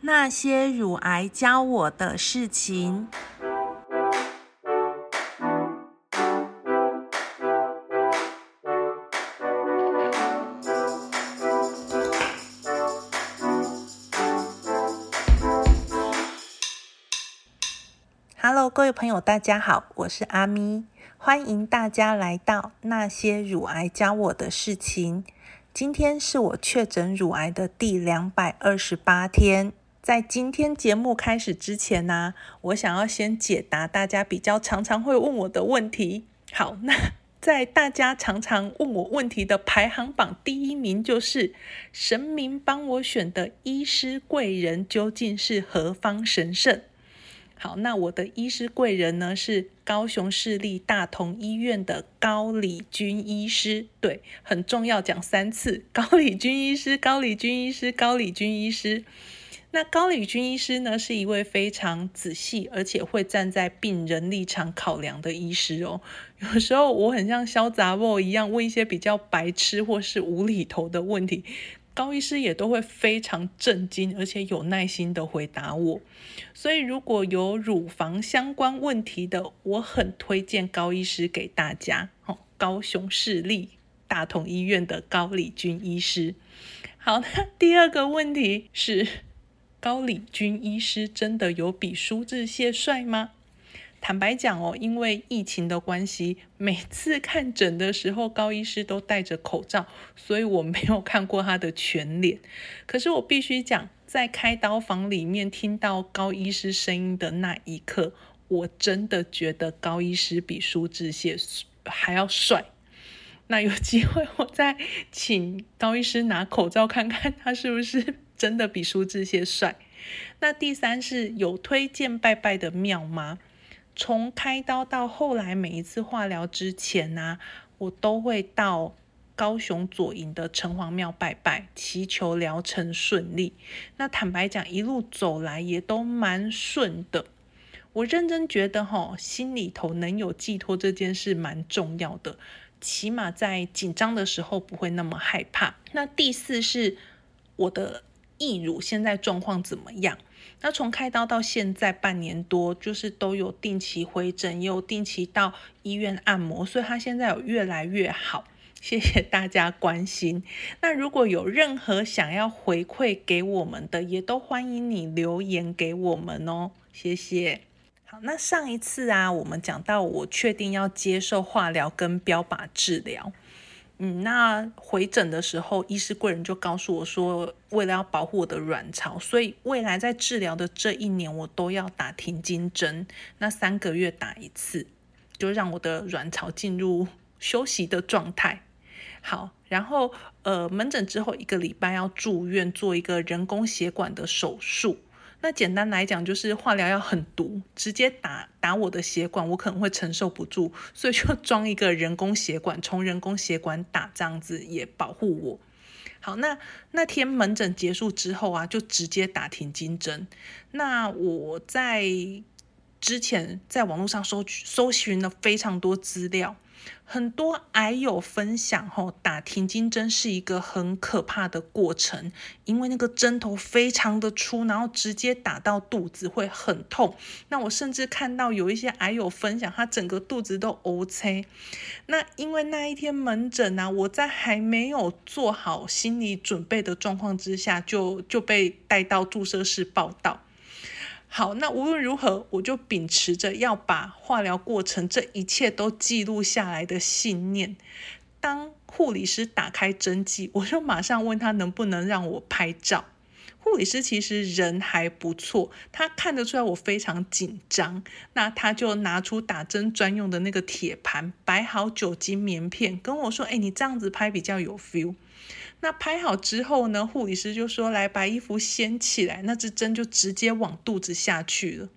那些乳癌教我的事情。Hello，各位朋友，大家好，我是阿咪，欢迎大家来到那些乳癌教我的事情。今天是我确诊乳癌的第两百二十八天。在今天节目开始之前呢，我想要先解答大家比较常常会问我的问题。好，那 在大家常常问我问题的排行榜第一名就是神明帮我选的医师贵人究竟是何方神圣？好，那我的医师贵人呢是高雄市立大同医院的高礼军医师，对，很重要，讲三次，高礼军医师，高礼军医师，高礼军医师。那高礼君医师呢，是一位非常仔细，而且会站在病人立场考量的医师哦。有时候我很像肖杂沃一样，问一些比较白痴或是无厘头的问题。高医师也都会非常震惊，而且有耐心的回答我。所以如果有乳房相关问题的，我很推荐高医师给大家。哦，高雄市立大同医院的高礼君医师。好，那第二个问题是，高礼君医师真的有比苏志燮帅吗？坦白讲哦，因为疫情的关系，每次看诊的时候，高医师都戴着口罩，所以我没有看过他的全脸。可是我必须讲，在开刀房里面听到高医师声音的那一刻，我真的觉得高医师比苏志燮还要帅。那有机会我再请高医师拿口罩看看，他是不是真的比苏志燮帅？那第三是有推荐拜拜的庙吗？从开刀到后来，每一次化疗之前呢，我都会到高雄左营的城隍庙拜拜，祈求疗程顺利。那坦白讲，一路走来也都蛮顺的。我认真觉得，哈，心里头能有寄托这件事蛮重要的，起码在紧张的时候不会那么害怕。那第四是我的义乳现在状况怎么样？那从开刀到现在半年多，就是都有定期回诊，也有定期到医院按摩，所以他现在有越来越好。谢谢大家关心。那如果有任何想要回馈给我们的，也都欢迎你留言给我们哦。谢谢。好，那上一次啊，我们讲到我确定要接受化疗跟标靶治疗。嗯，那回诊的时候，医师贵人就告诉我说，为了要保护我的卵巢，所以未来在治疗的这一年，我都要打停经针，那三个月打一次，就让我的卵巢进入休息的状态。好，然后呃，门诊之后一个礼拜要住院做一个人工血管的手术。那简单来讲，就是化疗要很毒，直接打打我的血管，我可能会承受不住，所以就 装一个人工血管，从人工血管打，这样子也保护我。好，那那天门诊结束之后啊，就直接打停经针。那我在之前在网络上搜搜寻了非常多资料。很多癌友分享，吼打停经针是一个很可怕的过程，因为那个针头非常的粗，然后直接打到肚子会很痛。那我甚至看到有一些癌友分享，他整个肚子都 O C。那因为那一天门诊呢，我在还没有做好心理准备的状况之下，就就被带到注射室报道。好，那无论如何，我就秉持着要把化疗过程这一切都记录下来的信念。当护理师打开针剂，我就马上问他能不能让我拍照。护理师其实人还不错，他看得出来我非常紧张，那他就拿出打针专用的那个铁盘，摆好酒精棉片，跟我说：“哎，你这样子拍比较有 feel。”那拍好之后呢？护理师就说：“来，把衣服掀起来。”那支针就直接往肚子下去了。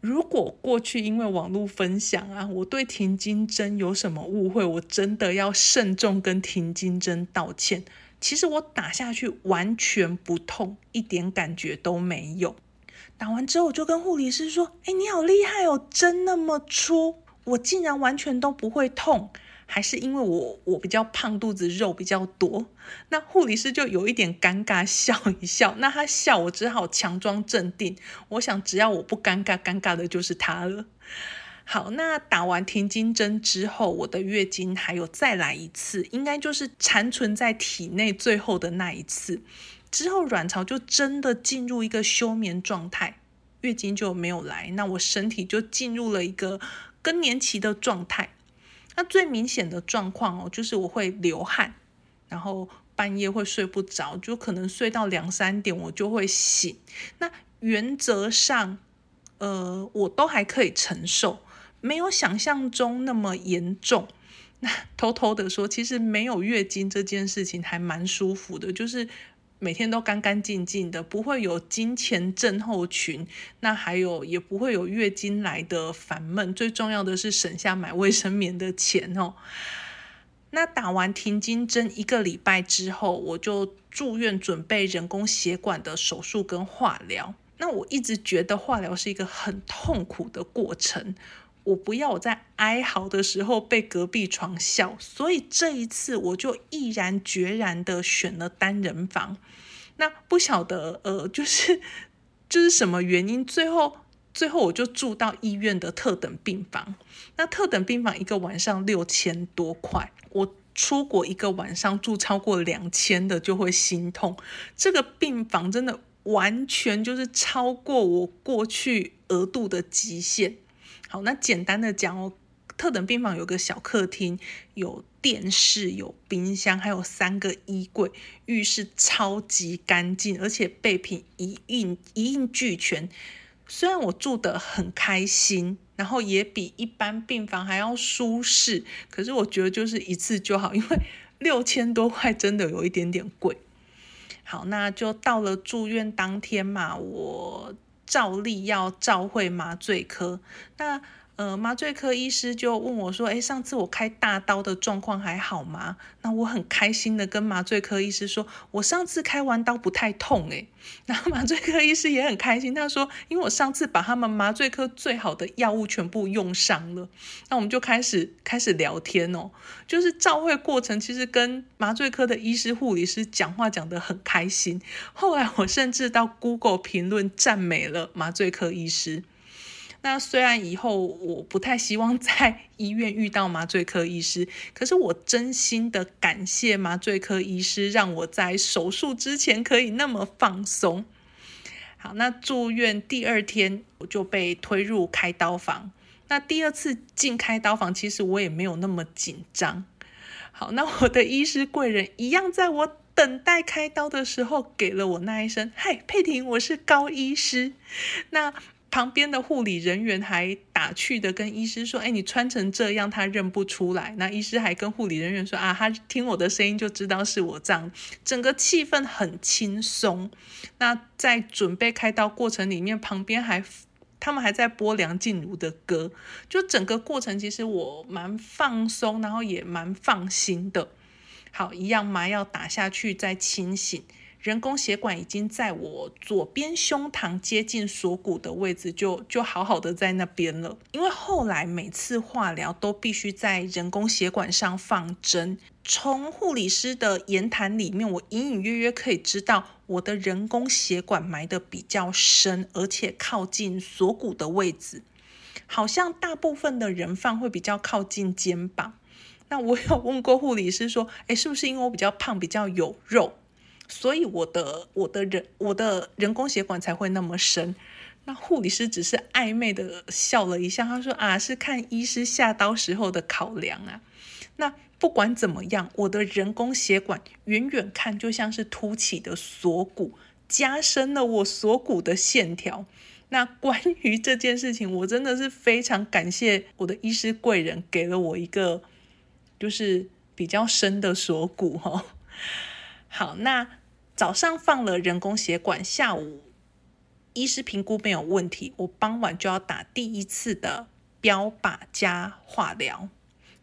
如果过去因为网络分享啊，我对停经针有什么误会，我真的要慎重跟停经针道歉。其实我打下去完全不痛，一点感觉都没有。打完之后，我就跟护理师说：“哎，你好厉害哦，针那么粗，我竟然完全都不会痛。”还是因为我我比较胖，肚子肉比较多？那护理师就有一点尴尬，笑一笑。那他笑，我只好强装镇定。我想，只要我不尴尬，尴尬的就是他了。好，那打完停经针之后，我的月经还有再来一次，应该就是残存在体内最后的那一次。之后卵巢就真的进入一个休眠状态，月经就没有来，那我身体就进入了一个更年期的状态。那最明显的状况哦，就是我会流汗，然后半夜会睡不着，就可能睡到两三点我就会醒。那原则上，呃，我都还可以承受，没有想象中那么严重。那 偷偷的说，其实没有月经这件事情还蛮舒服的，就是。每天都干干净净的，不会有金钱症候群，那还有也不会有月经来的烦闷。最重要的是省下买卫生棉的钱哦。那打完停经针一个礼拜之后，我就住院准备人工血管的手术跟化疗。那我一直觉得化疗是一个很痛苦的过程，我不要我在哀嚎的时候被隔壁床笑，所以这一次我就毅然决然的选了单人房。那不晓得，呃，就是就是什么原因，最后最后我就住到医院的特等病房。那特等病房一个晚上六千多块，我出国一个晚上住超过两千的就会心痛。这个病房真的完全就是超过我过去额度的极限。好，那简单的讲哦。特等病房有个小客厅，有电视，有冰箱，还有三个衣柜，浴室超级干净，而且备品一应一应俱全。虽然我住得很开心，然后也比一般病房还要舒适，可是我觉得就是一次就好，因为六千多块真的有一点点贵。好，那就到了住院当天嘛，我照例要照会麻醉科，那。呃，麻醉科医师就问我说：“哎，上次我开大刀的状况还好吗？”那我很开心的跟麻醉科医师说：“我上次开完刀不太痛。”哎，然后麻醉科医师也很开心，他说：“因为我上次把他们麻醉科最好的药物全部用上了。”那我们就开始开始聊天哦，就是照会过程，其实跟麻醉科的医师、护理师讲话讲得很开心。后来我甚至到 Google 评论赞美了麻醉科医师。那虽然以后我不太希望在 医院遇到麻醉科医师，可是我真心的感谢麻醉科医师，让我在手术之前可以那么放松。好，那住院第二天我就被推入开刀房。那第二次进开刀房，其实我也没有那么紧张。好，那我的医师贵人一样，在我等待开刀的时候，给了我那一声：“嗨，佩婷，我是高医师。”那。旁边的护理人员还打趣的跟医师说：“哎，你穿成这样，他认不出来。”那医师还跟护理人员说：“啊，他听我的声音就知道是我这样。”整个气氛很轻松。那在准备开刀过程里面，旁边还他们还在播梁静茹的歌，就整个过程其实我蛮放松，然后也蛮放心的。好，一样麻药打下去再清醒。人工血管已经在我左边胸膛接近锁骨的位置，就就好好的在那边了。因为后来每次化疗都必须在人工血管上放针。从护理师的言谈里面，我隐隐约约可以知道，我的人工血管埋的比较深，而且靠近锁骨的位置，好像大部分的人放会比较靠近肩膀。那我有问过护理师说，诶，是不是因为我比较胖，比较有肉？所以我的我的人我的人工血管才会那么深，那护理师只是暧昧的笑了一下，他说啊是看医师下刀时候的考量啊。那不管怎么样，我的人工血管远远看就像是凸起的锁骨，加深了我锁骨的线条。那关于这件事情，我真的是非常感谢我的医师贵人给了我一个就是比较深的锁骨哈。好，那。早上放了人工血管，下午医师评估没有问题，我傍晚就要打第一次的标靶加化疗。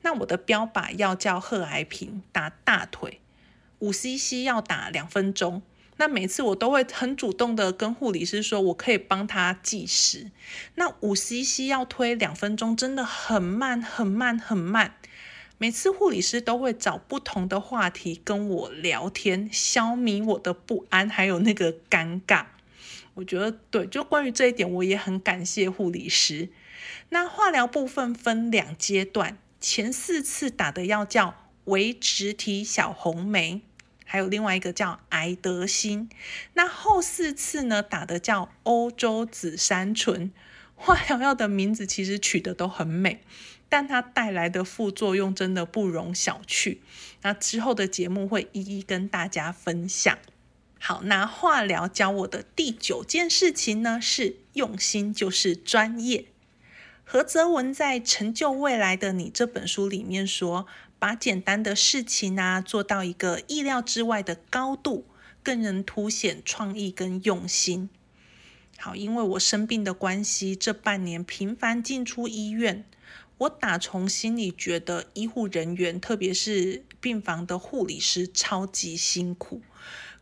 那我的标靶要叫贺癌平，打大腿，五 CC 要打两分钟。那每次我都会很主动的跟护理师说，我可以帮他计时。那五 CC 要推两分钟，真的很慢很慢很慢。每次护理师都会找不同的话题跟我聊天，消弭我的不安，还有那个尴尬。我觉得对，就关于这一点，我也很感谢护理师。那化疗部分分两阶段，前四次打的药叫维植体小红梅，还有另外一个叫癌德星。那后四次呢，打的叫欧洲紫杉醇。化疗药的名字其实取得都很美。但它带来的副作用真的不容小觑。那之后的节目会一一跟大家分享。好，那化疗教我的第九件事情呢，是用心就是专业。何泽文在《成就未来的你》这本书里面说，把简单的事情啊做到一个意料之外的高度，更能凸显创意跟用心。好，因为我生病的关系，这半年频繁进出医院。我打从心里觉得医护人员，特别是病房的护理师超级辛苦。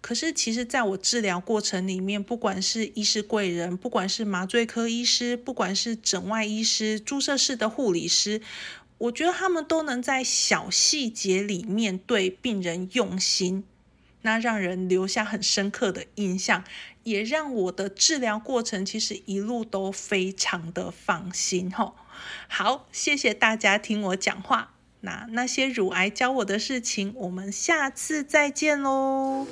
可是其实，在我治疗过程里面，不管是医师贵人，不管是麻醉科医师，不管是诊外医师、注射室的护理师，我觉得他们都能在小细节里面对病人用心，那让人留下很深刻的印象，也让我的治疗过程其实一路都非常的放心吼。好，谢谢大家听我讲话。那那些乳癌教我的事情，我们下次再见喽。